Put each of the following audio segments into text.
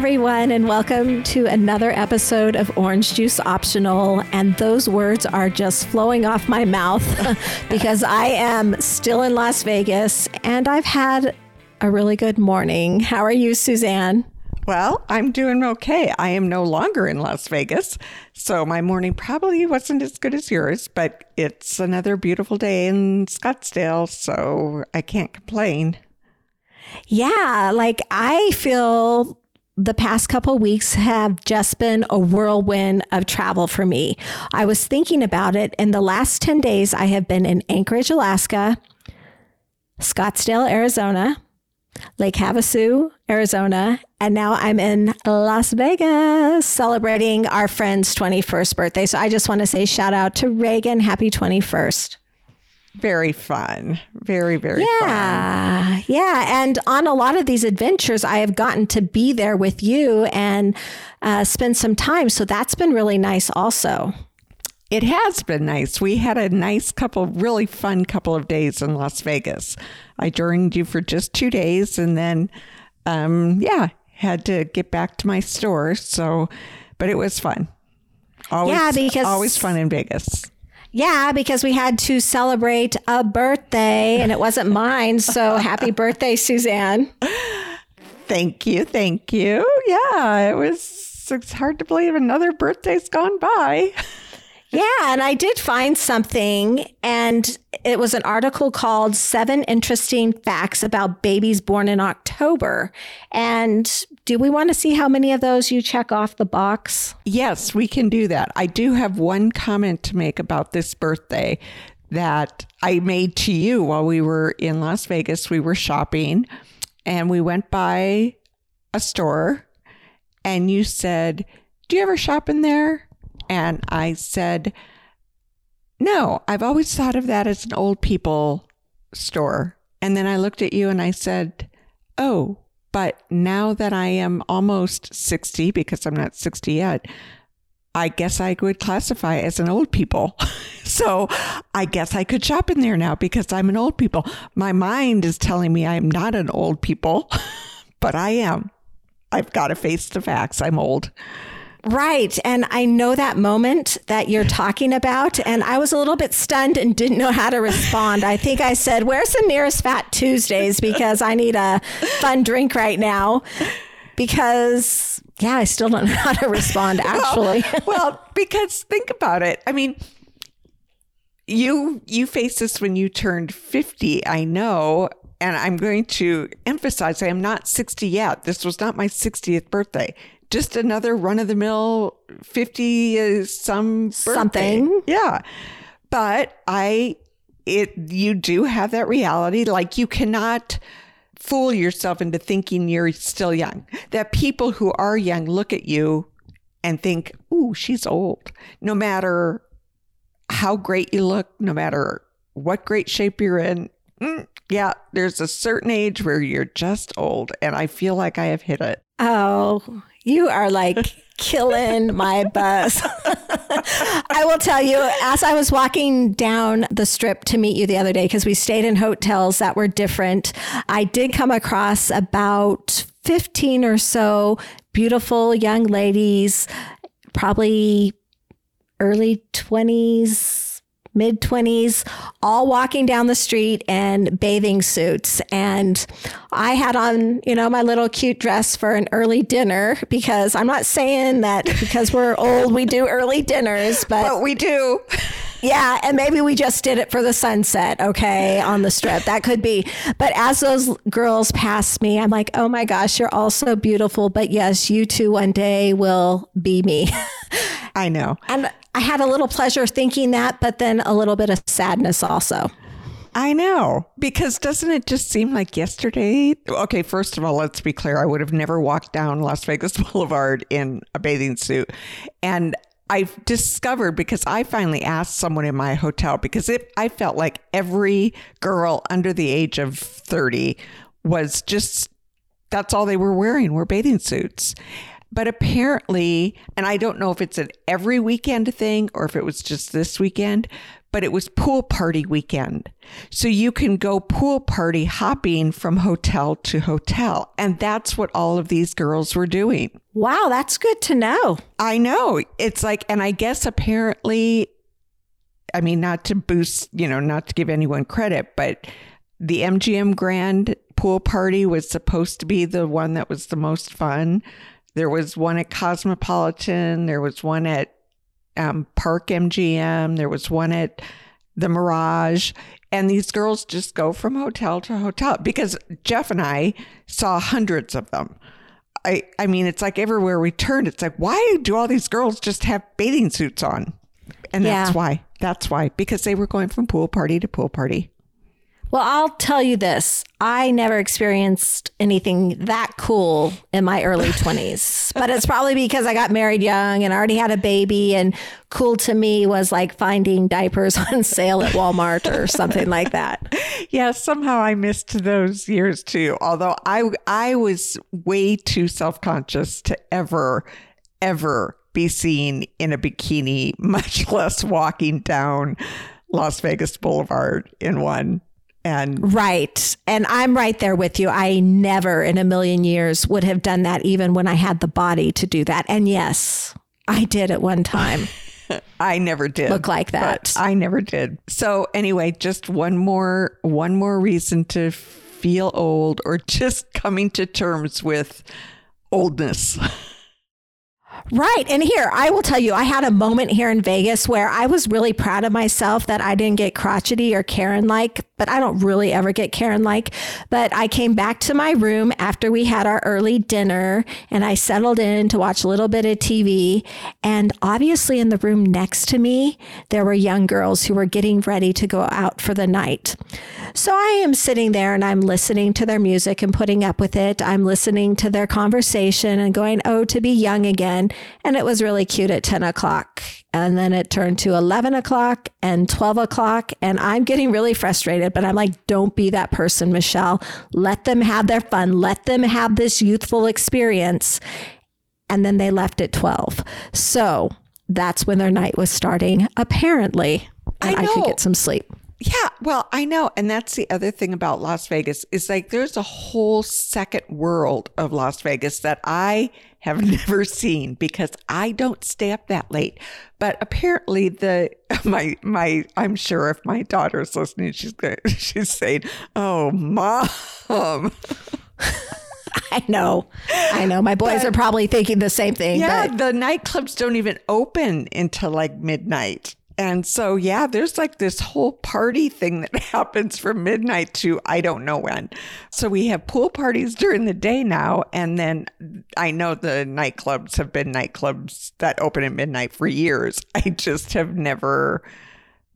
everyone, and welcome to another episode of Orange Juice Optional. And those words are just flowing off my mouth because I am still in Las Vegas and I've had a really good morning. How are you, Suzanne? Well, I'm doing okay. I am no longer in Las Vegas, so my morning probably wasn't as good as yours, but it's another beautiful day in Scottsdale, so I can't complain. Yeah, like I feel the past couple weeks have just been a whirlwind of travel for me. I was thinking about it. In the last 10 days, I have been in Anchorage, Alaska, Scottsdale, Arizona, Lake Havasu, Arizona, and now I'm in Las Vegas celebrating our friend's 21st birthday. So I just want to say shout out to Reagan. Happy 21st. Very fun. Very, very yeah, fun. Yeah. And on a lot of these adventures, I have gotten to be there with you and uh, spend some time. So that's been really nice also. It has been nice. We had a nice couple, really fun couple of days in Las Vegas. I joined you for just two days and then, um, yeah, had to get back to my store. So, but it was fun. Always, yeah, because always fun in Vegas. Yeah, because we had to celebrate a birthday and it wasn't mine. So happy birthday, Suzanne. Thank you. Thank you. Yeah, it was, it's hard to believe another birthday's gone by. Yeah, and I did find something, and it was an article called Seven Interesting Facts About Babies Born in October. And do we want to see how many of those you check off the box? Yes, we can do that. I do have one comment to make about this birthday that I made to you while we were in Las Vegas. We were shopping and we went by a store, and you said, Do you ever shop in there? And I said, No, I've always thought of that as an old people store. And then I looked at you and I said, Oh, but now that I am almost 60, because I'm not 60 yet, I guess I would classify as an old people. so I guess I could shop in there now because I'm an old people. My mind is telling me I'm not an old people, but I am. I've got to face the facts. I'm old. Right. And I know that moment that you're talking about. And I was a little bit stunned and didn't know how to respond. I think I said, Where's the nearest Fat Tuesdays? Because I need a fun drink right now. Because, yeah, I still don't know how to respond, actually. well, well, because think about it. I mean, you you faced this when you turned 50 i know and i'm going to emphasize i am not 60 yet this was not my 60th birthday just another run of the mill 50 some birthday. something. Yeah. But I, it, you do have that reality. Like you cannot fool yourself into thinking you're still young. That people who are young look at you and think, ooh, she's old. No matter how great you look, no matter what great shape you're in. Mm, yeah, there's a certain age where you're just old. And I feel like I have hit it. Oh, you are like killing my buzz. I will tell you, as I was walking down the strip to meet you the other day, because we stayed in hotels that were different, I did come across about 15 or so beautiful young ladies, probably early 20s, mid 20s, all walking down the street in bathing suits. And I had on, you know, my little cute dress for an early dinner because I'm not saying that because we're old, we do early dinners, but, but we do. Yeah, and maybe we just did it for the sunset, okay, on the strip. That could be. But as those girls pass me, I'm like, oh my gosh, you're all so beautiful. But yes, you too one day will be me. I know. And I had a little pleasure thinking that, but then a little bit of sadness also. I know. Because doesn't it just seem like yesterday? Okay, first of all, let's be clear. I would have never walked down Las Vegas Boulevard in a bathing suit. And I've discovered because I finally asked someone in my hotel because it, I felt like every girl under the age of 30 was just that's all they were wearing were bathing suits. But apparently, and I don't know if it's an every weekend thing or if it was just this weekend, but it was pool party weekend. So you can go pool party hopping from hotel to hotel. And that's what all of these girls were doing. Wow, that's good to know. I know. It's like, and I guess apparently, I mean, not to boost, you know, not to give anyone credit, but the MGM Grand pool party was supposed to be the one that was the most fun. There was one at Cosmopolitan, there was one at um, Park MGM, there was one at the Mirage. And these girls just go from hotel to hotel because Jeff and I saw hundreds of them. I, I mean, it's like everywhere we turned, it's like, why do all these girls just have bathing suits on? And that's why. That's why. Because they were going from pool party to pool party. Well, I'll tell you this. I never experienced anything that cool in my early 20s, but it's probably because I got married young and already had a baby. And cool to me was like finding diapers on sale at Walmart or something like that. Yeah, somehow I missed those years too. Although I I was way too self-conscious to ever ever be seen in a bikini, much less walking down Las Vegas Boulevard in one. And Right. And I'm right there with you. I never in a million years would have done that, even when I had the body to do that. And yes, I did at one time I never did look like that. I never did. So anyway, just one more one more reason to feel old or just coming to terms with oldness. Right. And here, I will tell you, I had a moment here in Vegas where I was really proud of myself that I didn't get crotchety or Karen like, but I don't really ever get Karen like. But I came back to my room after we had our early dinner and I settled in to watch a little bit of TV. And obviously, in the room next to me, there were young girls who were getting ready to go out for the night. So I am sitting there and I'm listening to their music and putting up with it. I'm listening to their conversation and going, oh, to be young again. And it was really cute at 10 o'clock. And then it turned to 11 o'clock and 12 o'clock. And I'm getting really frustrated, but I'm like, don't be that person, Michelle. Let them have their fun. Let them have this youthful experience. And then they left at 12. So that's when their night was starting, apparently. And I I, could get some sleep. Yeah, well, I know. And that's the other thing about Las Vegas is like there's a whole second world of Las Vegas that I have never seen because I don't stay up that late. But apparently the my my I'm sure if my daughter's listening, she's going she's saying, Oh mom. I know. I know. My boys are probably thinking the same thing. Yeah, But the nightclubs don't even open until like midnight. And so, yeah, there's like this whole party thing that happens from midnight to I don't know when. So we have pool parties during the day now. And then I know the nightclubs have been nightclubs that open at midnight for years. I just have never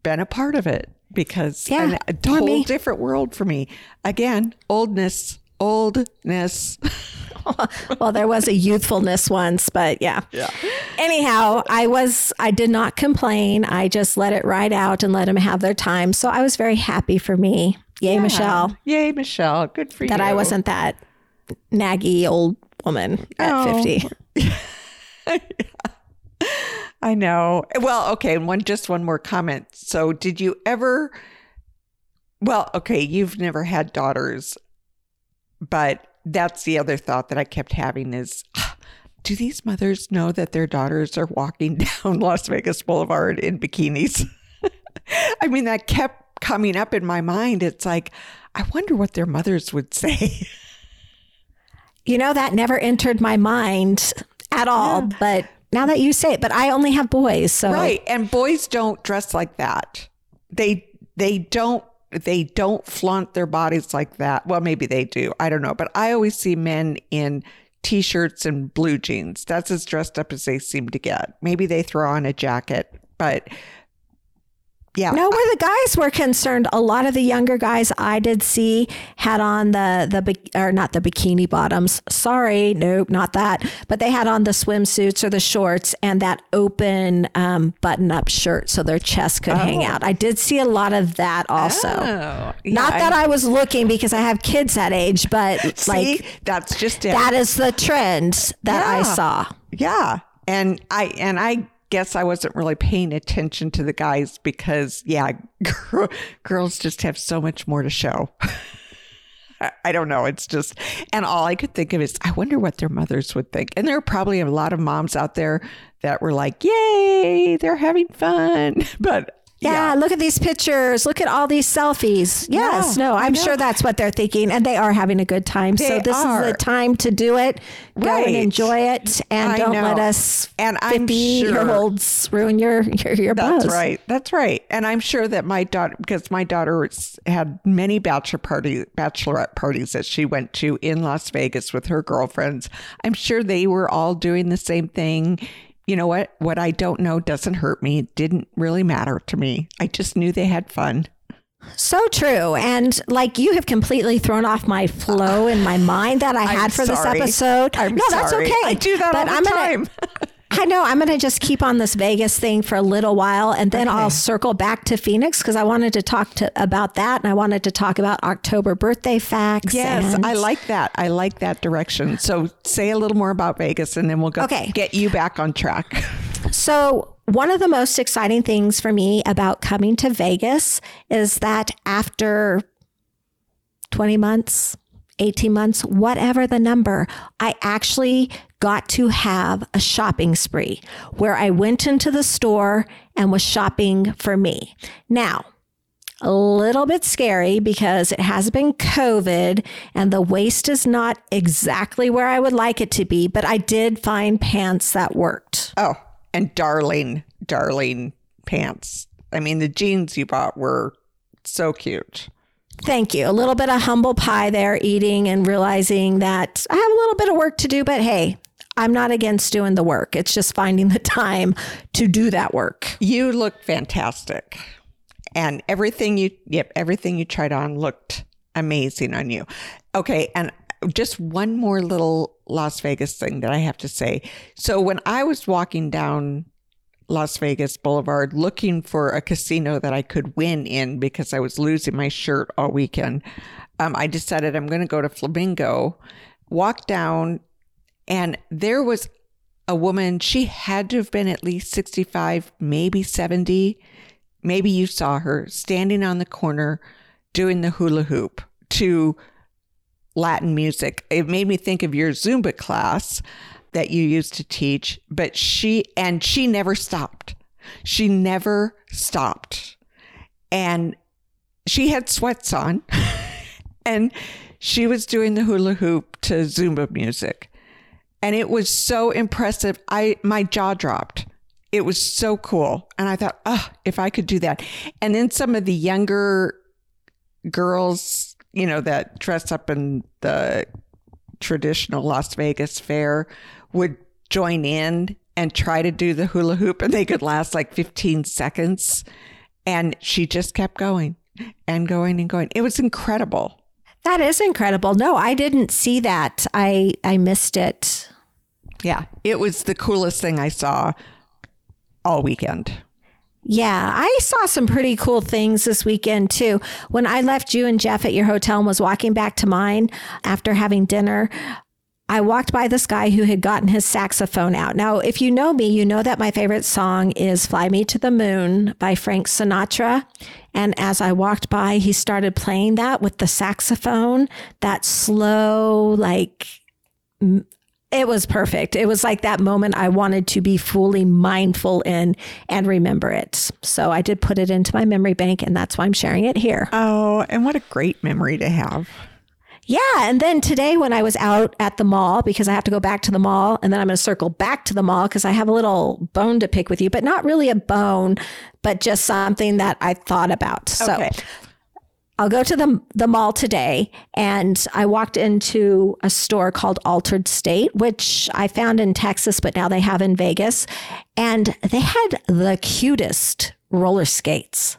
been a part of it because Yeah, a whole me. different world for me. Again, oldness, oldness. well, there was a youthfulness once, but yeah. Yeah. Anyhow, I was, I did not complain. I just let it ride out and let them have their time. So I was very happy for me. Yay, Michelle, Yay, Michelle. Good for you. that I wasn't that naggy old woman at Oh. 50. I know. Well, okay, and one just one more comment. So, did you ever Well, okay, you've never had daughters, but that's the other thought that I kept having is do these mothers know that their daughters are walking down Las Vegas Boulevard in bikinis? I mean, that kept coming up in my mind. It's like, I wonder what their mothers would say. You know, that never entered my mind at all. But now that you say it, but I only have boys. So Right. And boys don't dress like that. They they don't they don't flaunt their bodies like that. Well, maybe they do. I don't know. But I always see men in t-shirts and blue jeans. That's as dressed up as they seem to get. Maybe they throw on a jacket, but yeah. No, where the guys were concerned, a lot of the younger guys I did see had on the the or not the bikini bottoms. Sorry, nope, not that. But they had on the swimsuits or the shorts and that open um, button up shirt so their chest could hang out. I did see a lot of that also. Oh, yeah, not that I was looking because I have kids that age, but see, like that's just it. that is the trend that I saw. Yeah. And I and I guess I wasn't really paying attention to the guys because, yeah, girl, girls just have so much more to show. I don't know. It's just, and all I could think of is, I wonder what their mothers would think. And there are probably a lot of moms out there that were like, yay, they're having fun. But Yeah, look at these pictures. Look at all these selfies. Yes, Yeah, no, I'm sure that's what they're thinking, and they are having a good time. so They this is the time to do it. Go Right. and enjoy it, and I don't know. let us And I'm fifty year sure- olds ruin your your, your That's buzz. right. That's right. And I'm sure that my daughter, because my daughter had many bachelor party, bachelorette parties that she went to in Las Vegas with her girlfriends. I'm sure they were all doing the same thing. You know what? What I don't know doesn't hurt me. It didn't really matter to me. I just knew they had fun. So true. And like you have completely thrown off my flow in my mind that I I'm had for sorry. this episode. I'm no, that's okay. I do that all the I'm gonna- time. I know. I'm going to just keep on this Vegas thing for a little while and then I'll circle back to Phoenix because I wanted to talk to about that and I wanted to talk about October birthday facts. Yes, and- I like that. I like that direction. So say a little more about Vegas and then we'll go Okay. get you back on track. So, one of the most exciting things for me about coming to Vegas is that after 20 months, 18 months, whatever the number, I actually got to have a shopping spree where I went into the store and was shopping for me. Now, a little bit scary because it has been COVID and the waist is not exactly where I would like it to be, but I did find pants that worked. Oh, and darling, darling pants. I mean, the jeans you bought were so cute. Thank you. A little bit of humble pie there, eating and realizing that I have a little bit of work to do, but hey, I'm not against doing the work. It's just finding the time to do that work. You look fantastic. And everything you yep, everything you tried on looked amazing on you. Okay, and just one more little Las Vegas thing that I have to say. So when I was walking down Las Vegas Boulevard looking for a casino that I could win in because I was losing my shirt all weekend, um, I decided I'm going to go to Flamingo, walk down, and there was a woman. She had to have been at least 65, maybe 70. Maybe you saw her standing on the corner doing the hula hoop to Latin music. It made me think of your Zumba class that you used to teach, but she, and she never stopped. She never stopped. And she had sweats on and she was doing the hula hoop to Zumba music. And it was so impressive. I, my jaw dropped. It was so cool. And I thought, oh, if I could do that. And then some of the younger girls, you know, that dress up in the traditional Las Vegas fair would join in and try to do the hula hoop and they could last like 15 seconds. And she just kept going and going and going. It was incredible. That is incredible. No, I didn't see that. I I missed it. Yeah, it was the coolest thing I saw all weekend. Yeah, I saw some pretty cool things this weekend too. When I left you and Jeff at your hotel and was walking back to mine after having dinner, I walked by this guy who had gotten his saxophone out. Now, if you know me, you know that my favorite song is Fly Me to the Moon by Frank Sinatra. And as I walked by, he started playing that with the saxophone, that slow, like, it was perfect. It was like that moment I wanted to be fully mindful in and remember it. So I did put it into my memory bank, and that's why I'm sharing it here. Oh, and what a great memory to have. Yeah. And then today, when I was out at the mall, because I have to go back to the mall and then I'm going to circle back to the mall because I have a little bone to pick with you, but not really a bone, but just something that I thought about. Okay. So I'll go to the, the mall today and I walked into a store called Altar'd State, which I found in Texas, but now they have in Vegas. And they had the cutest roller skates.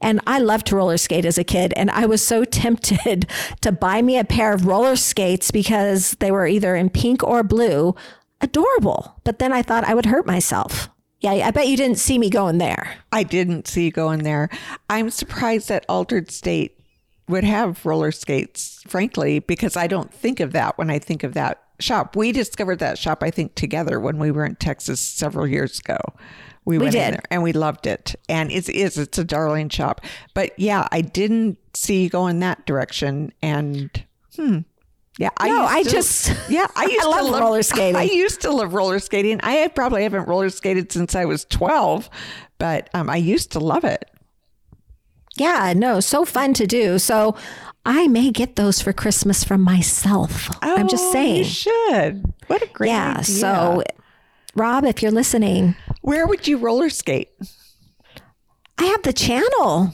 And I loved to roller skate as a kid. And I was so tempted to buy me a pair of roller skates because they were either in pink or blue. Adorable. But then I thought I would hurt myself. Yeah, I bet you didn't see me going there. I didn't see you going there. I'm surprised that Altar'd State would have roller skates, frankly, because I don't think of that when I think of that shop. We discovered that shop, I think, together when we were in Texas several years ago. We, went in did. there and we loved it. And it's it's it's a darling shop. But yeah, I didn't see you go in that direction. And hmm. Yeah, I No, used I to- just- yeah, I used love to love roller skating. I used to love roller skating. I probably haven't roller skated since I was twelve, but um, I used to love it. Yeah, no, so fun to do. So I may get those for Christmas from myself. I'm just Oh, saying. you should. What a great yeah. idea. So, Rob, if you're listening, where would you roller skate? I have the channel.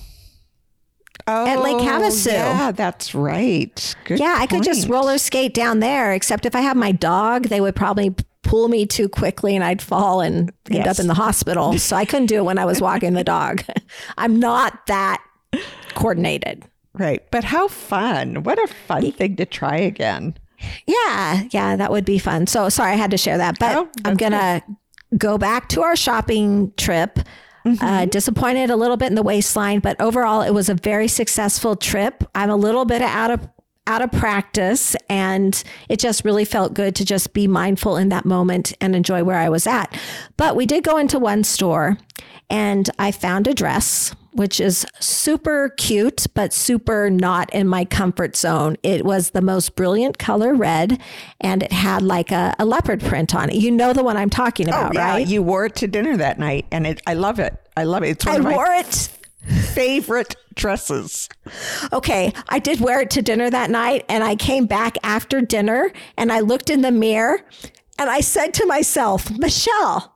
Oh, at Lake oh, Havasu. Yeah, that's right. Good Yeah, I could just roller skate down there, except if I have my dog, they would probably pull me too quickly and I'd fall and end Yes. up in the hospital. So I couldn't do it when I was walking the dog. I'm not that coordinated. Right. But how fun. What a fun thing to try again. Yeah, yeah, that would be fun. So sorry I had to share that, but Oh, I'm going to go back to our shopping trip. Uh, disappointed a little bit in the waistline, but overall it was a very successful trip. I'm a little bit out of out of practice and it just really felt good to just be mindful in that moment and enjoy where I was at. But we did go into one store and I found a dress which is super cute but super not in my comfort zone. It was the most brilliant color red and it had like a, a leopard print on it. You know the one I'm talking oh, about, Oh, yeah, right? You wore it to dinner that night, and it, I love it. I love it. It's one I of my wore it favorite dresses. Okay, I did wear it to dinner that night and I came back after dinner and I looked in the mirror and I said to myself, Michelle,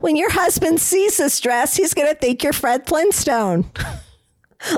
when your husband sees this dress, he's going to think you're Fred Flintstone.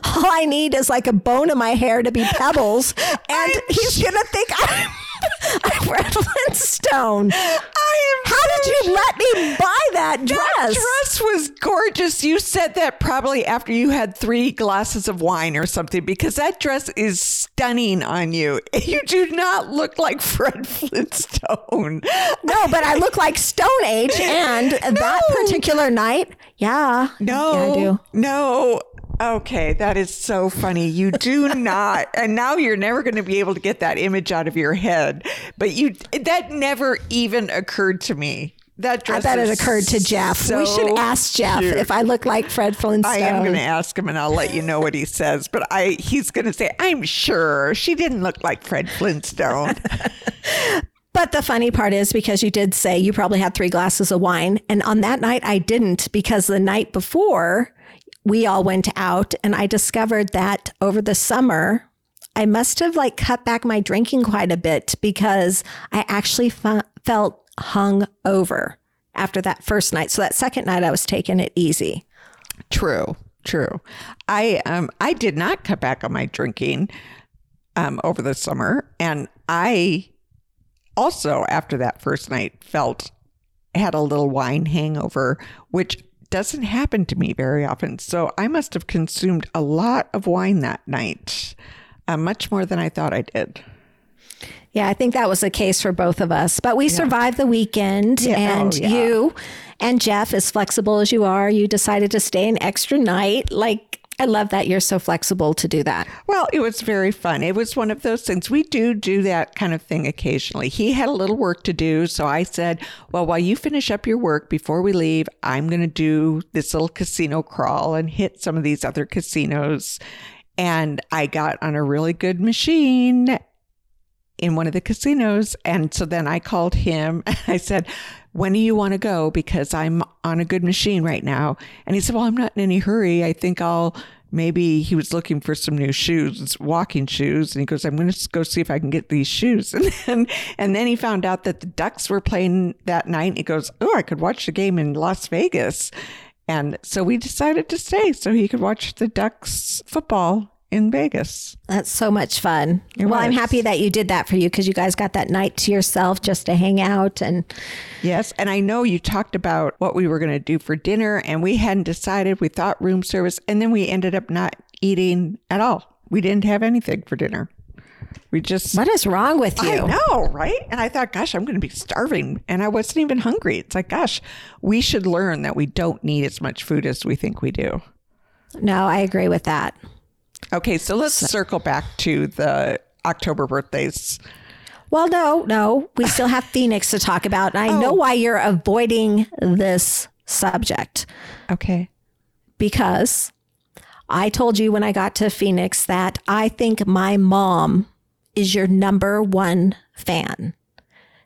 All I need is like a bone in my hair to be pebbles and he's going to think I'm, I'm Fred Flintstone. I am How did you let me buy that dress? That dress was gorgeous. You said that probably after you had three glasses of wine or something, because that dress is stunning on you. You do not look like Fred Flintstone. No, but I look like Stone Age. And that particular night, yeah. No, Yeah, I do. no. Okay, that is so funny. You do not, and now you're never going to be able to get that image out of your head. But you, that never even occurred to me. That I bet it occurred to Jeff. we should ask Jeff cute. if I look like Fred Flintstone. I am going to ask him, and I'll let you know what he says. But I, he's going to say, "I'm sure she didn't look like Fred Flintstone." But the funny part is because you did say you probably had three glasses of wine. And on that night, I didn't because the night before we all went out and I discovered that over the summer, I must have like cut back my drinking quite a bit because I actually fe- felt hung over after that first night. So that second night, I was taking it easy. True, true. I um I did not cut back on my drinking um over the summer and I also after that first night felt had a little wine hangover which doesn't happen to me very often. So I must have consumed a lot of wine that night. Uh, much more than I thought I did. Yeah, I think that was the case for both of us. But we survived the weekend, Yeah. and Oh, yeah. you and Jeff, as flexible as you are, you decided to stay an extra night. Like, I love that you're so flexible to do that. Well, it was very fun. It was one of those things. We do do that kind of thing occasionally. He had a little work to do. So I said, well, while you finish up your work before we leave, I'm going to do this little casino crawl and hit some of these other casinos. And I got on a really good machine in one of the casinos. And so then I called him. and I said, When do you want to go? Because I'm on a good machine right now. And he said, Well, I'm not in any hurry. I think I'll maybe he was looking for some new shoes, walking shoes. And he goes, I'm going to go see if I can get these shoes. And then, and then he found out that the Ducks were playing that night. He goes, Oh, I could watch the game in Las Vegas. And so we decided to stay so he could watch the Ducks football in Vegas. That's so much fun. well, I'm happy that you did that for you because you guys got that night to yourself just to hang out. And Yes. And I know you talked about what we were going to do for dinner, and we hadn't decided. We thought room service, and then we ended up not eating at all. We didn't have anything for dinner. We just. what is wrong with you? I know, right? And I thought, gosh, I'm going to be starving. And I wasn't even hungry. It's like, gosh, we should learn that we don't need as much food as we think we do. No, I agree with that. Okay, so let's circle back to the October birthdays. Well, no, no. We still have Phoenix to talk about. And I know oh. why you're avoiding this subject Okay. because I told you when I got to Phoenix that I think my mom is your number one fan.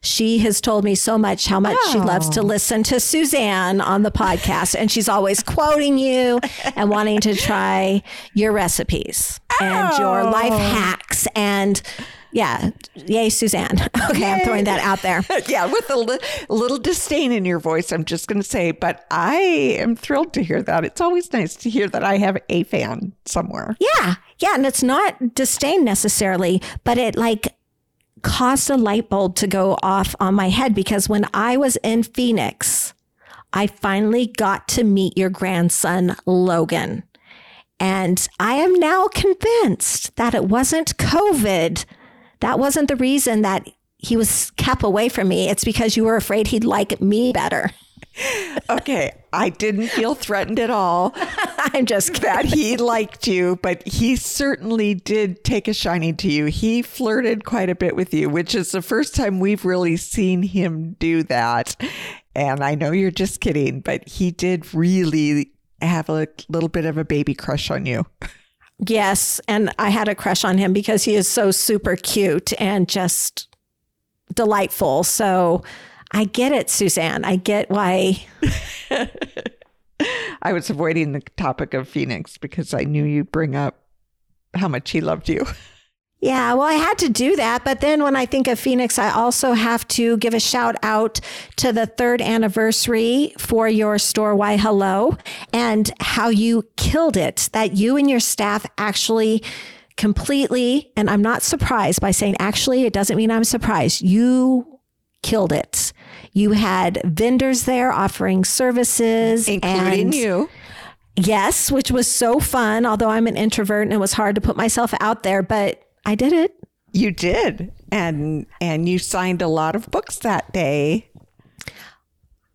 She has told me so much how much she loves to oh. listen to Suzanne on the podcast, and she's always quoting you and wanting to try your recipes and your oh. life hacks. And yeah, yay, Suzanne. Okay, I'm throwing that out there. yeah, with a li- little disdain in your voice, I'm just going to say, but I am thrilled to hear that. It's always nice to hear that I have a fan somewhere. Yeah. Yeah. And it's not disdain necessarily, but it like caused a light bulb to go off on my head because when I was in Phoenix, I finally got to meet your grandson, Logan. And I am now convinced that it wasn't COVID. That wasn't the reason that he was kept away from me. It's because you were afraid he'd like me better. Okay, I didn't feel threatened at all I'm just kidding. that he liked you, but he certainly did take a shining to you. He flirted quite a bit with you, which is the first time we've really seen him do that. And I know you're just kidding, but he did really have a little bit of a baby crush on you. Yes, and I had a crush on him because he is so super cute and just delightful. So I get it, Suzanne. I get why. I was avoiding the topic of Phoenix because I knew you'd bring up how much he loved you. Yeah, well, I had to do that. But then when I think of Phoenix, I also have to give a shout out to the third anniversary for your store, Why Hello, and how you killed it. That you and your staff actually completely, and I'm not surprised by saying actually, it doesn't mean I'm surprised. You killed it. You had vendors there offering services, Including and- you. Yes, which was so fun. Although I'm an introvert and it was hard to put myself out there, but I did it. You did. And and you signed a lot of books that day.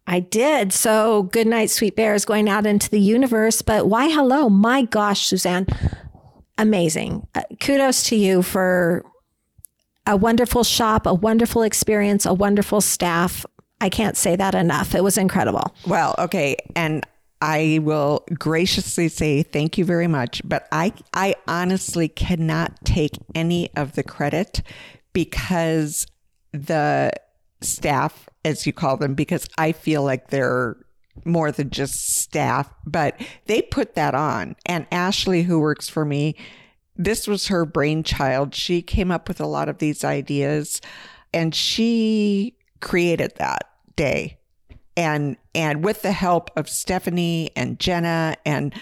I did. So, Good Night, Sweet Bear is going out into the universe. But why hello? My gosh, Suzanne. Amazing. Uh, kudos to you for a wonderful shop, a wonderful experience, a wonderful staff. I can't say that enough. It was incredible. Well, okay, and I will graciously say thank you very much, but I I honestly cannot take any of the credit because the staff as you call them because I feel like they're more than just staff, but they put that on. And Ashley who works for me, this was her brainchild. She came up with a lot of these ideas and she created that day. And and with the help of Stephanie and Jenna and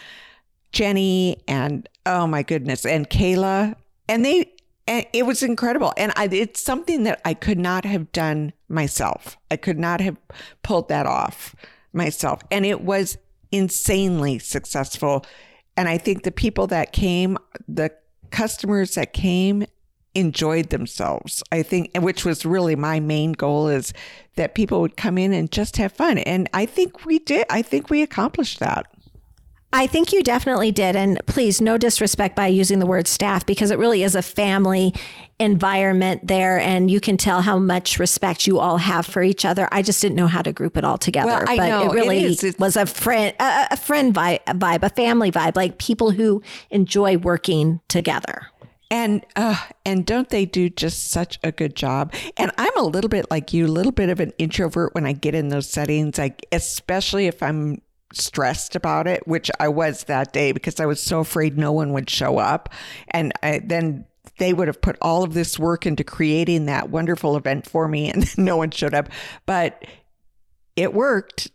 Jenny and oh my goodness and Kayla. And they and it was incredible. And I, it's something that I could not have done myself. I could not have pulled that off myself. And it was insanely successful. And I think the people that came the customers that came enjoyed themselves. I think, which was really my main goal is that people would come in and just have fun. And I think we did. I think we accomplished that. I think you definitely did. And please, no disrespect by using the word staff because it really is a family environment there. And you can tell how much respect you all have for each other. I just didn't know how to group it all together. Well, I but know, it it really. It's- was a friend, a, a friend vibe, vibe, a family vibe, like people who enjoy working together. And uh, and don't they do just such a good job? And I'm a little bit like you, a little bit of an introvert when I get in those settings, like especially if I'm stressed about it, which I was that day because I was so afraid no one would show up, and I, then they would have put all of this work into creating that wonderful event for me, and then no one showed up. But it worked.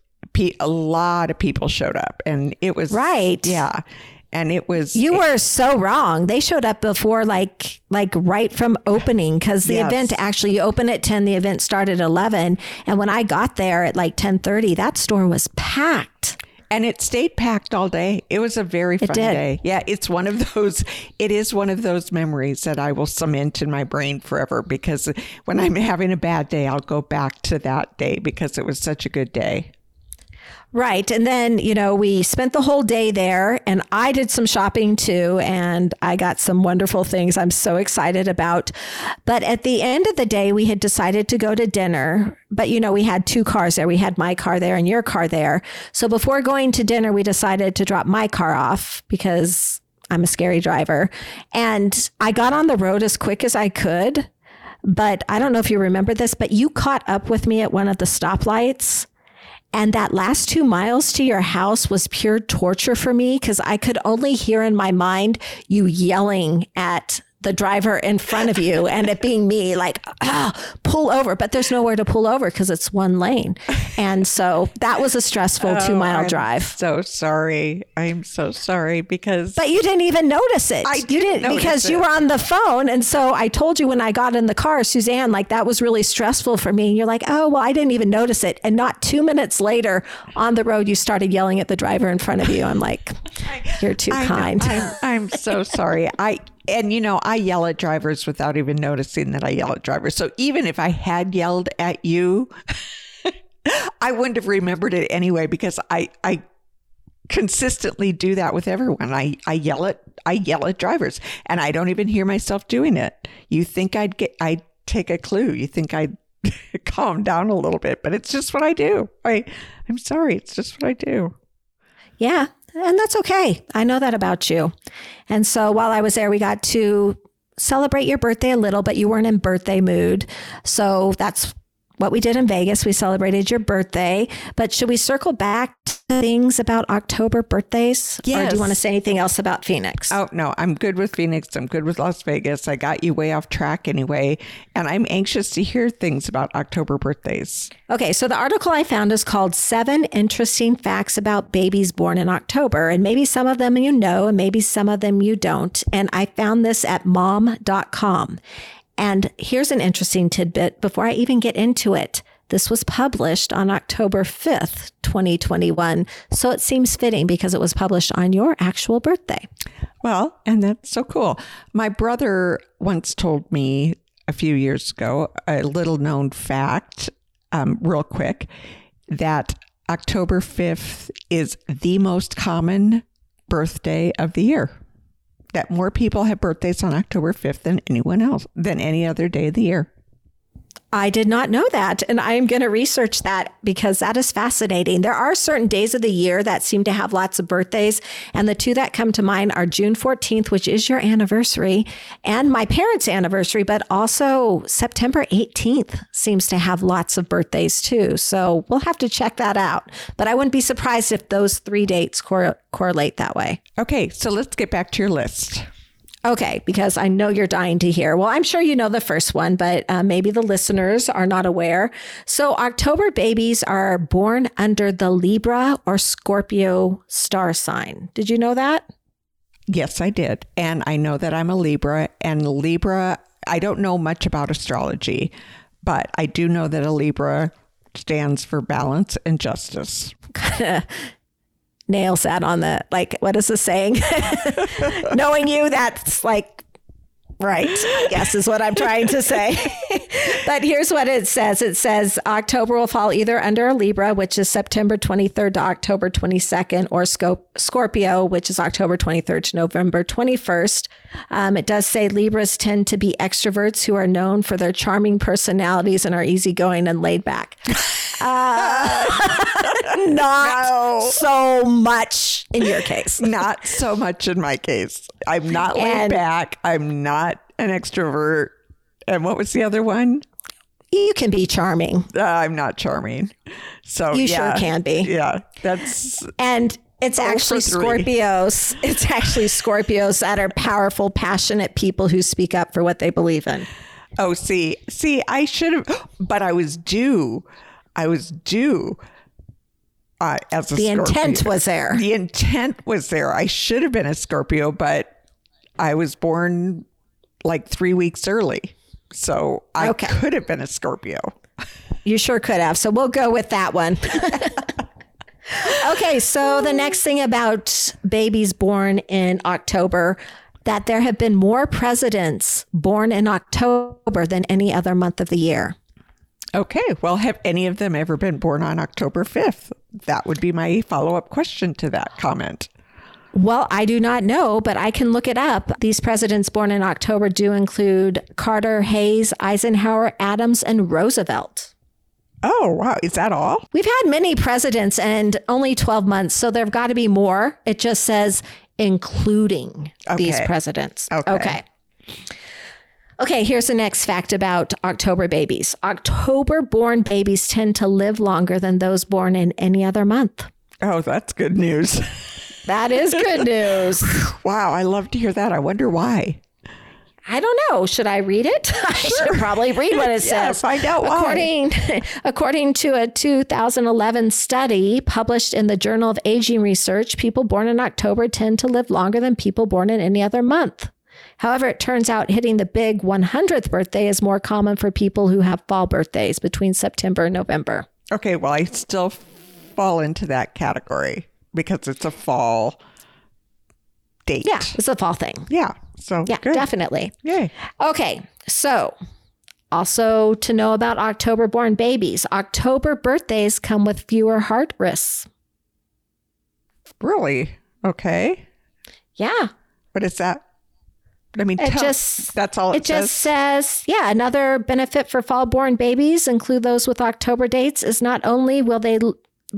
A lot of people showed up, and it was Right. Yeah, and it was You were so wrong. They showed up before like like right from opening because the Yes. event actually you open at 10, the event started 11. And when I got there at like 1030, that store was packed. And it stayed packed all day. It was a very fun day. Yeah, it's one of those it is one of those memories that I will cement in my brain forever because when I'm having a bad day, I'll go back to that day because it was such a good day. Right. And then, you know, we spent the whole day there and I did some shopping too. And I got some wonderful things I'm so excited about. But at the end of the day, we had decided to go to dinner. But, you know, we had two cars there. We had my car there and your car there. So before going to dinner, we decided to drop my car off because I'm a scary driver. And I got on the road as quick as I could. But I don't know if you remember this, but you caught up with me at one of the stoplights and that last two miles to your house was pure torture for me because I could only hear in my mind you yelling at the driver in front of you and it being me like ah, pull over. But there's nowhere to pull over because it's one lane. And so that was a stressful oh, two mile I'm drive. so sorry. I'm so sorry because but you didn't even notice it. I you didn't because it. you were on the phone. And so i told you when i got in the car suzanne like that was really stressful for me. And you're like oh well i didn't even notice it. And not two minutes later on the road you started yelling at the driver in front of you. I'm like you're too I kind. I'm, I'm so sorry. I and you know, I yell at drivers without even noticing that I yell at drivers. So even if I had yelled at you, I wouldn't have remembered it anyway because I I consistently do that with everyone. I I yell at I yell at drivers and I don't even hear myself doing it. You think I'd get I'd take a clue. You think I'd calm down a little bit, but it's just what I do. I I'm sorry, it's just what I do. Yeah, and that's okay. I know that about you. And so while I was there, we got to celebrate your birthday a little, but you weren't in birthday mood. So that's what we did in Vegas. We celebrated your birthday. But should we circle back to things about October birthdays? Yes. Or do you want to say anything else about Phoenix? Oh, no, I'm good with Phoenix. I'm good with Las Vegas. I got you way off track anyway. And I'm anxious to hear things about October birthdays. Okay, so the article I found is called Seven Interesting Facts About Babies Born in October. And maybe some of them you know, and maybe some of them you don't. And I found this at mom.com. And here's an interesting tidbit before I even get into it. This was published on October 5th, 2021. So it seems fitting because it was published on your actual birthday. Well, and that's so cool. My brother once told me a few years ago a little known fact, um, real quick, that October 5th is the most common birthday of the year that more people have birthdays on October 5th than anyone else, than any other day of the year. I did not know that. And I am going to research that because that is fascinating. There are certain days of the year that seem to have lots of birthdays. And the two that come to mind are June 14th, which is your anniversary, and my parents' anniversary, but also September 18th seems to have lots of birthdays too. So we'll have to check that out. But I wouldn't be surprised if those three dates cor- correlate that way. Okay, so let's get back to your list. Okay, because I know you're dying to hear. Well, I'm sure you know the first one, but uh, maybe the listeners are not aware. So, October babies are born under the Libra or Scorpio star sign. Did you know that? Yes, I did. And I know that I'm a Libra, and Libra, I don't know much about astrology, but I do know that a Libra stands for balance and justice. nails that on the like what is the saying? Knowing you that's like right i guess is what i'm trying to say. But here's what it says. It says october will fall either under a libra which is september 23rd to october 22nd or scorpio which is october 23rd to november 21st um, it does say libras tend to be extroverts who are known for their charming personalities and are easygoing and laid back uh, not no. so much in your case. Not so much in my case. I'm not laid and back. I'm not an extrovert. And what was the other one? You can be charming. Uh, I'm not charming. So you yeah, sure can be. Yeah, that's and it's actually Scorpios. It's actually Scorpios that are powerful, passionate people who speak up for what they believe in. Oh, see, see, I should have, but I was due. I was due uh, as a the Scorpio. intent was there. The intent was there. I should have been a Scorpio, but I was born like three weeks early, so I okay. could have been a Scorpio. You sure could have. So we'll go with that one. okay, so the oh. next thing about babies born in October that there have been more presidents born in October than any other month of the year. Okay. Well, have any of them ever been born on October 5th? That would be my follow up question to that comment. Well, I do not know, but I can look it up. These presidents born in October do include Carter, Hayes, Eisenhower, Adams, and Roosevelt. Oh, wow. Is that all? We've had many presidents and only 12 months, so there've got to be more. It just says including these presidents. Okay. okay. Okay, here's the next fact about October babies. October born babies tend to live longer than those born in any other month. Oh, that's good news. That is good news. wow. I love to hear that. I wonder why. I don't know. Should I read it? I should probably read what it Yeah, says. find out why. According, according to a 2011 study published in the Journal of Aging Research, people born in October tend to live longer than people born in any other month. However, it turns out hitting the big 100th birthday is more common for people who have fall birthdays between September and November. Okay. Well, I still fall into that category because it's a fall date. Yeah, it's a fall thing. Yeah. So, Yeah, good. definitely. Yay. Okay, so also to know about October born babies, October birthdays come with fewer heart risks. Really? Okay. Yeah, What is that? I mean, It tell- just- that's all it, it just says. says, yeah, another benefit for fall born babies, include those with October dates, is not only will they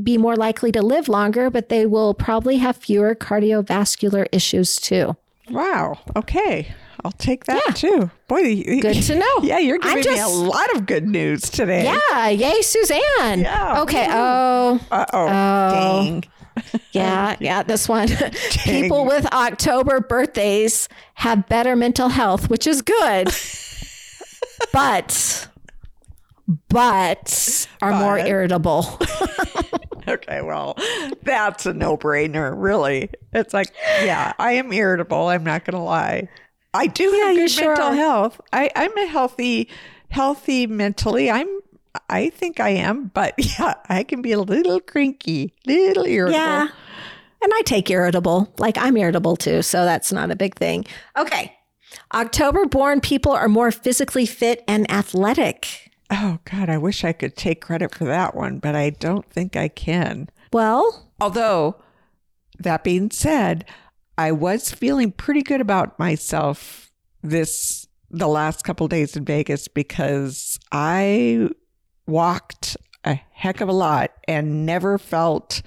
be more likely to live longer, but they will probably have fewer cardiovascular issues too. Wow. Okay. I'll take that Yeah. too. Boy, Good to know. Yeah, you're giving me a lot of good news today. Yeah, yay, Suzanne. Yeah. Okay. Oh, Uh oh. Dang. Yeah, yeah, this one. People with October birthdays have better mental health, which is good. but but are more irritable. Okay, well, that's a no brainer, really. It's like, yeah, I am irritable. I'm not going to lie. I do have you good sure mental are. health. I, I'm a healthy, healthy mentally. I'm, I think I am, but yeah, I can be a little cranky, little irritable. yeah. And I take irritable. Like I'm irritable too, so that's not a big thing. Okay. October born people are more physically fit and athletic. Oh God, I wish I could take credit for that one, but I don't think I can. Well, Although, that being said, I was feeling pretty good about myself this the last couple days in Vegas because I walked a heck of a lot and never felt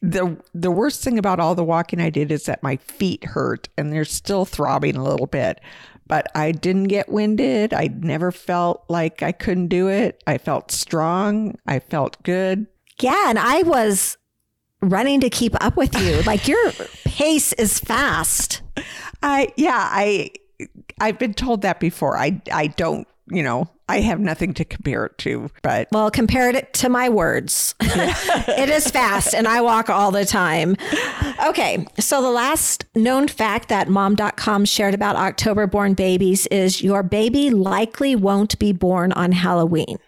the the worst thing about all the walking I did is that my feet hurt and they're still throbbing a little bit. But I didn't get winded. I never felt like I couldn't do it. I felt strong. I felt good. yeah, and I was running to keep up with you. Like your pace is fast. I yeah, I I've been told that before. I I don't, you know, I have nothing to compare it to, but Well, compared it to my words. it is fast and I walk all the time. Okay, so the last known fact that mom.com shared about October born babies is your baby likely won't be born on Halloween.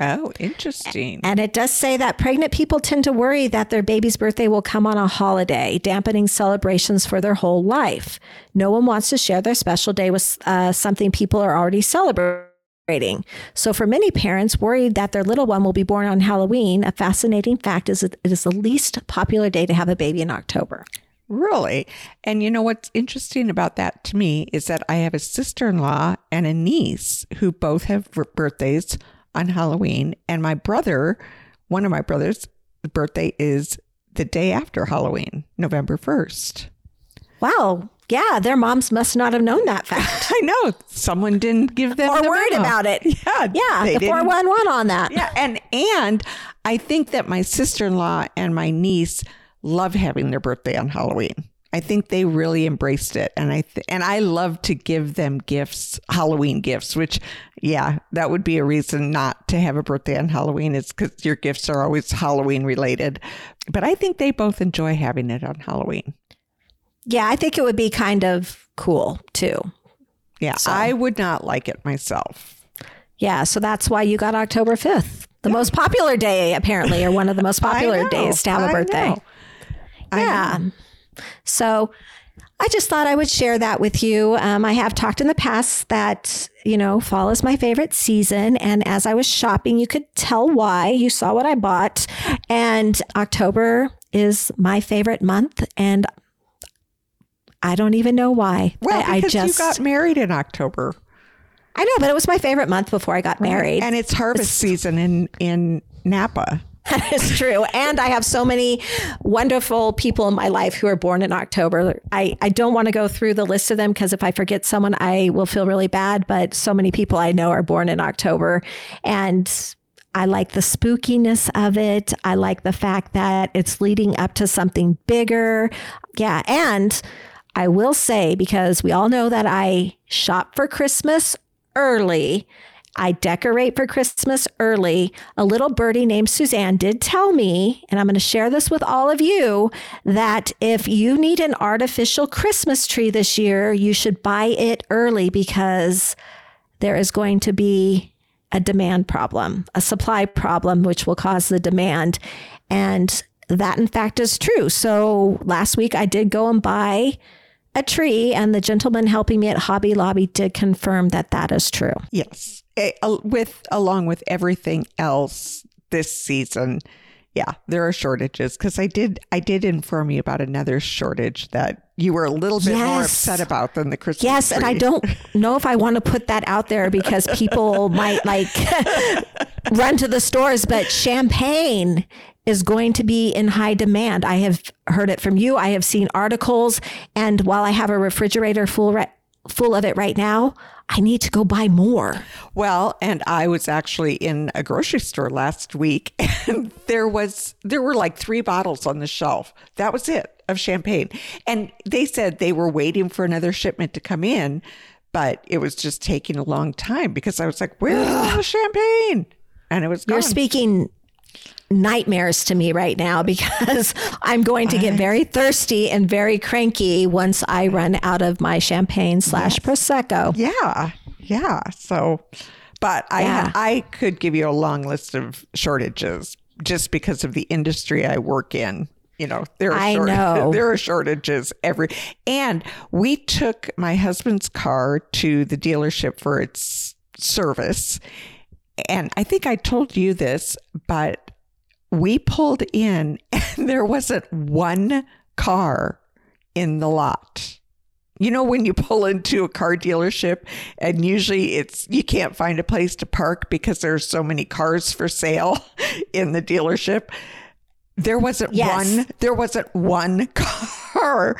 Oh, interesting. And it does say that pregnant people tend to worry that their baby's birthday will come on a holiday, dampening celebrations for their whole life. No one wants to share their special day with uh, something people are already celebrating. So, for many parents worried that their little one will be born on Halloween, a fascinating fact is that it is the least popular day to have a baby in October. Really? And you know what's interesting about that to me is that I have a sister-in-law and a niece who both have birthdays on Halloween and my brother, one of my brothers, birthday is the day after Halloween, November 1st. Wow. Yeah, their moms must not have known that fact. I know someone didn't give them or the worried memo. about it. Yeah, Yeah, they the didn't- 411 on that. Yeah, and and I think that my sister-in-law and my niece love having their birthday on Halloween. I think they really embraced it, and I th- and I love to give them gifts, Halloween gifts. Which, yeah, that would be a reason not to have a birthday on Halloween is because your gifts are always Halloween related. But I think they both enjoy having it on Halloween. Yeah, I think it would be kind of cool too. Yeah, I would not like it myself. Yeah, so that's why you got October 5th. The most popular day, apparently, or one of the most popular know, days to have a birthday. know. Yeah. So I just thought I would share that with you. Um, I have talked in the past that, you know, fall is my favorite season. And as I was shopping, you could tell why. You saw what I bought. And October is my favorite month. And I don't even know why. Well, I, because I just you got married in October. I know, but it was my favorite month before I got married. And it's harvest season in, in Napa. That is true. And I have so many wonderful people in my life who are born in October. I, I don't want to go through the list of them because if I forget someone, I will feel really bad. But so many people I know are born in October. And I like the spookiness of it. I like the fact that it's leading up to something bigger. Yeah. And I will say, because we all know that I shop for Christmas early. I decorate for Christmas early. A little birdie named Suzanne did tell me, and I'm going to share this with all of you, that if you need an artificial Christmas tree this year, you should buy it early because there is going to be a demand problem, a supply problem, which will cause the demand. And that, in fact, is true. So last week I did go and buy a tree, and the gentleman helping me at Hobby Lobby did confirm that that is true. Yes. Al- With along with everything else this season, yeah, there are shortages because I did I did inform you about another shortage that you were a little bit more upset about than the Christmas Yes, and I don't know if I want to put that out there because people might like run to the stores, but champagne is going to be in high demand. I have heard it from you. I have seen articles, and while I have a refrigerator full re- full of it right now, I need to go buy more. Well, and I was actually in a grocery store last week and there was there were like 3 bottles on the shelf. That was it of champagne. And they said they were waiting for another shipment to come in, but it was just taking a long time because I was like, "Where's all the champagne?" And it was gone. You're speaking nightmares to me right now because I'm going to get very thirsty and very cranky once I run out of my champagne slash prosecco. Yeah, yeah. So, but I Yeah. I could give you a long list of shortages just because of the industry I work in. You know, there are I short- know. there are shortages every. And we took my husband's car to the dealership for its service, and I think I told you this, but we pulled in and there wasn't one car in the lot. You know, when you pull into a car dealership and usually it's, you can't find a place to park because there's so many cars for sale in the dealership. There wasn't Yes. one, there wasn't one car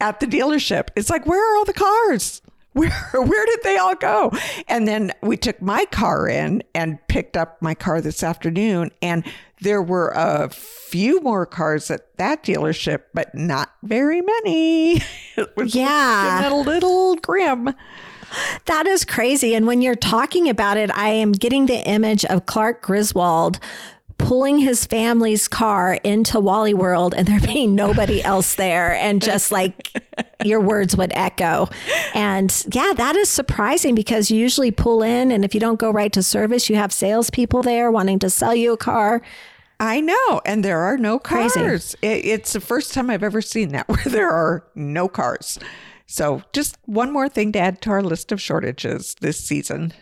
at the dealership. It's like, where are all the cars? Where, where did they all go? And then we took my car in and picked up my car this afternoon. And there were a few more cars at that dealership, but not very many. It was Yeah. a little grim. That is crazy. And when you're talking about it, I am getting the image of Clark Griswold pulling his family's car into Wally World and there being nobody else there and just like your words would echo. And yeah, that is surprising because you usually pull in and if you don't go right to service, you have salespeople there wanting to sell you a car. I know. And there are no cars. It, it's the first time I've ever seen that where there are no cars. So just one more thing to add to our list of shortages this season.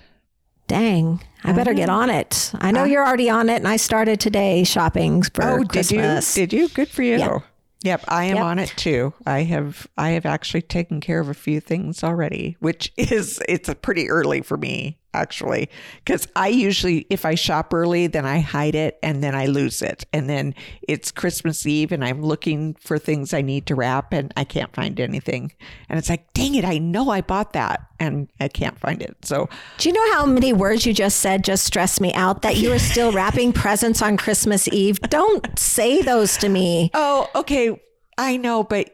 Dang, I better get uh-huh. on it. I know uh-huh. you're already on it and I started today shopping for Oh, did you? Did you? Good for you. Yep. Yep, I am Yep. on it too. I have I have actually taken care of a few things already, which is it's pretty early for me actually cuz I usually if I shop early then I hide it and then I lose it. And then it's Christmas Eve and I'm looking for things I need to wrap and I can't find anything. And it's like, "Dang it, I know I bought that and I can't find it." So, Do you know how many words you just said just stressed me out that you are still wrapping presents on Christmas Eve? Don't say those to me. Oh, okay. I know, but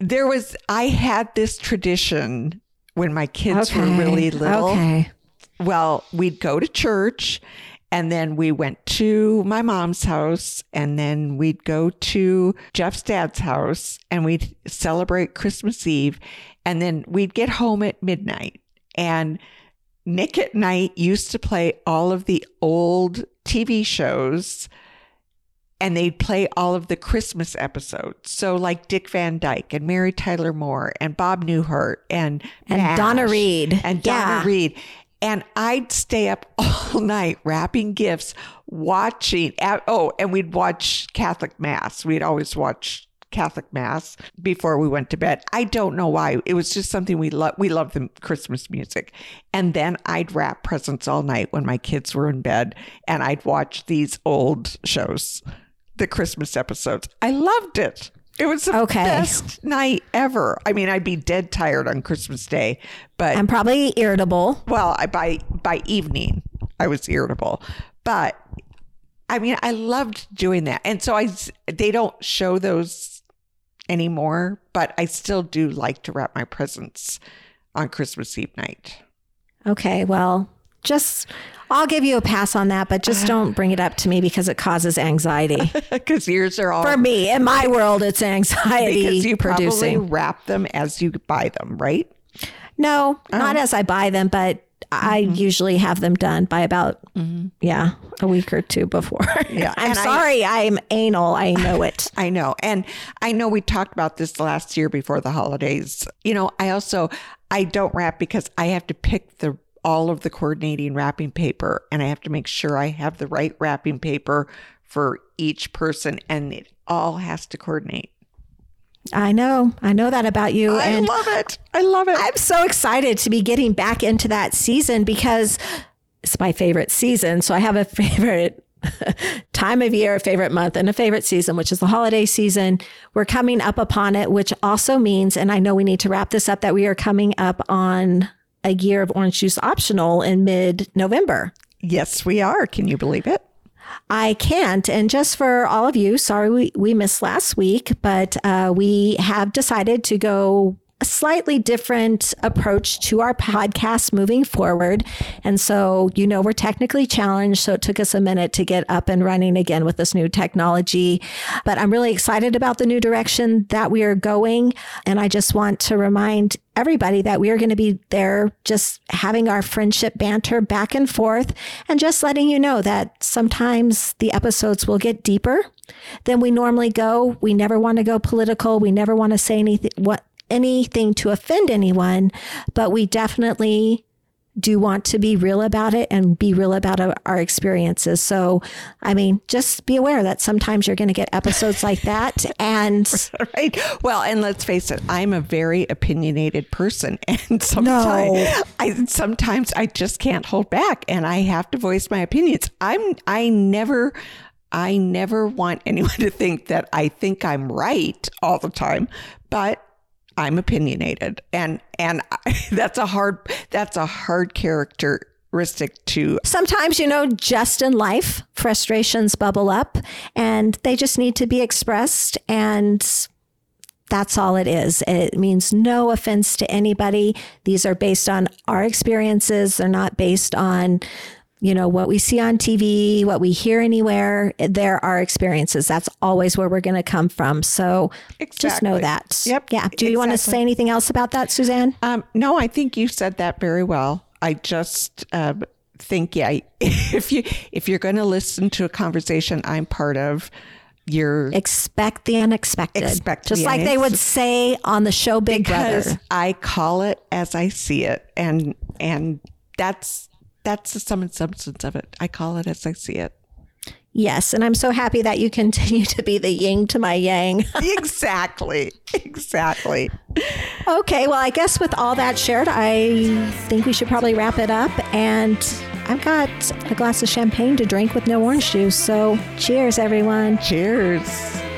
there was, I had this tradition when my kids were really little. Okay. Well, we'd go to church and then we went to my mom's house and then we'd go to Jeff's dad's house and we'd celebrate Christmas Eve and then we'd get home at midnight and Nick at Nite used to play all of the old TV shows and they'd play all of the Christmas episodes. So like Dick Van Dyke and Mary Tyler Moore and Bob Newhart and And Donna Reed. and Donna Yeah. Reed. And I'd stay up all night wrapping gifts, watching. Oh, and we'd watch Catholic Mass. We'd always watch Catholic Mass before we went to bed. I don't know why. It was just something we love. We love the Christmas music. And then I'd wrap presents all night when my kids were in bed, and I'd watch these old shows, the Christmas episodes. I loved it. It was the Okay. best night ever. I mean, I'd be dead tired on Christmas Day, but I'm probably irritable. well, I by by evening I was irritable, but I mean, I loved doing that, and so I they don't show those anymore, but I still do like to wrap my presents on Christmas Eve night. Okay, well, just I'll give you a pass on that, but just don't bring it up to me because it causes anxiety. Because yours are all For me, in my world, it's anxiety because you producing. probably wrap them as you buy them, right? No, not Oh. as I buy them, but I Mm-hmm. usually have them done by about yeah a week or two before. Yeah, I'm and I- sorry, I'm anal. I know it. I know. And I know we talked about this last year before the holidays. You know, I also I don't wrap because I have to pick the all of the coordinating wrapping paper and I have to make sure I have the right wrapping paper for each person and it all has to coordinate. I know. I know that about you. I and love it. I love it. I'm so excited to be getting back into that season because it's my favorite season. So I have a favorite time of year, a favorite month, and a favorite season, which is the holiday season. We're coming up upon it, which also means, and I know we need to wrap this up, that we are coming up on a year of orange juice optional in mid November. yes, we are. Can you believe it? I can't. And just for all of you, sorry we, we missed last week, but uh, we have decided to go a slightly different approach to our podcast moving forward. And so, you know, we're technically challenged. So it took us a minute to get up and running again with this new technology. But I'm really excited about the new direction that we are going. And I just want to remind everybody that we are going to be there just having our friendship banter back and forth and just letting you know that sometimes the episodes will get deeper than we normally go. We never want to go political. We never want to say anything what anything to offend anyone, but we definitely do want to be real about it and be real about our, experiences. So, I mean, just be aware that sometimes you're going to get episodes like that and Right. Well, and let's face it, I'm a very opinionated person, and sometimes No. I sometimes I just can't hold back, and I have to voice my opinions. I'm I never. I never want anyone to think that I think I'm right all the time, but I'm opinionated, and and I, that's a hard that's a hard characteristic to sometimes, you know, just in life, frustrations bubble up and they just need to be expressed. And that's all it is. It means no offense to anybody. These are based on our experiences, they're not based on. You know, what we see on TV, what we hear anywhere, there are experiences. That's always where we're going to come from. So just know that. Yep, Yeah. Do you want to say anything else about that, Suzanne? Um, no, I think you said that very well. I just uh, think, yeah, if you if you're going to listen to a conversation I'm part of, you're expect the unexpected. Expect Just the like they would say on the show Big because Brother. I call it as I see it, and and that's that's the sum and substance of it. I call it as I see it. Yes, and I'm so happy that you continue to be the yin to my yang. exactly, exactly. okay, well, I guess with all that shared, I think we should probably wrap it up. And I've got a glass of champagne to drink with no orange juice. So cheers, everyone. Cheers.